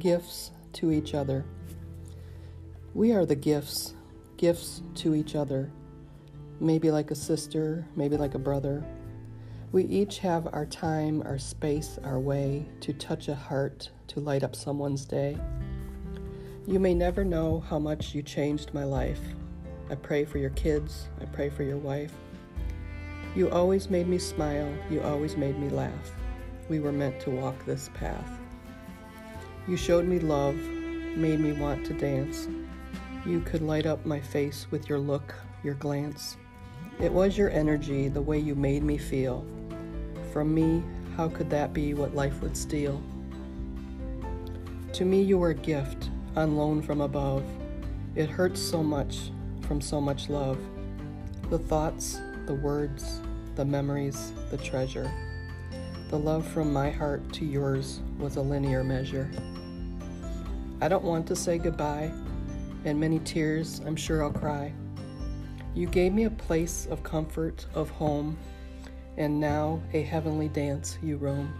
Gifts to each other. We are the gifts, gifts to each other. Maybe like a sister, maybe like a brother. We each have our time, our space, our way to touch a heart, to light up someone's day. You may never know how much you changed my life. I pray for your kids, I pray for your wife. You always made me smile, you always made me laugh. We were meant to walk this path. You showed me love, made me want to dance. You could light up my face with your look, your glance. It was your energy, the way you made me feel. From me, how could that be what life would steal? To me, you were a gift, on loan from above. It hurts so much from so much love. The thoughts, the words, the memories, the treasure. The love from my heart to yours was a linear measure. I don't want to say goodbye, and many tears I'm sure I'll cry. You gave me a place of comfort, of home, and now a heavenly dance you roam.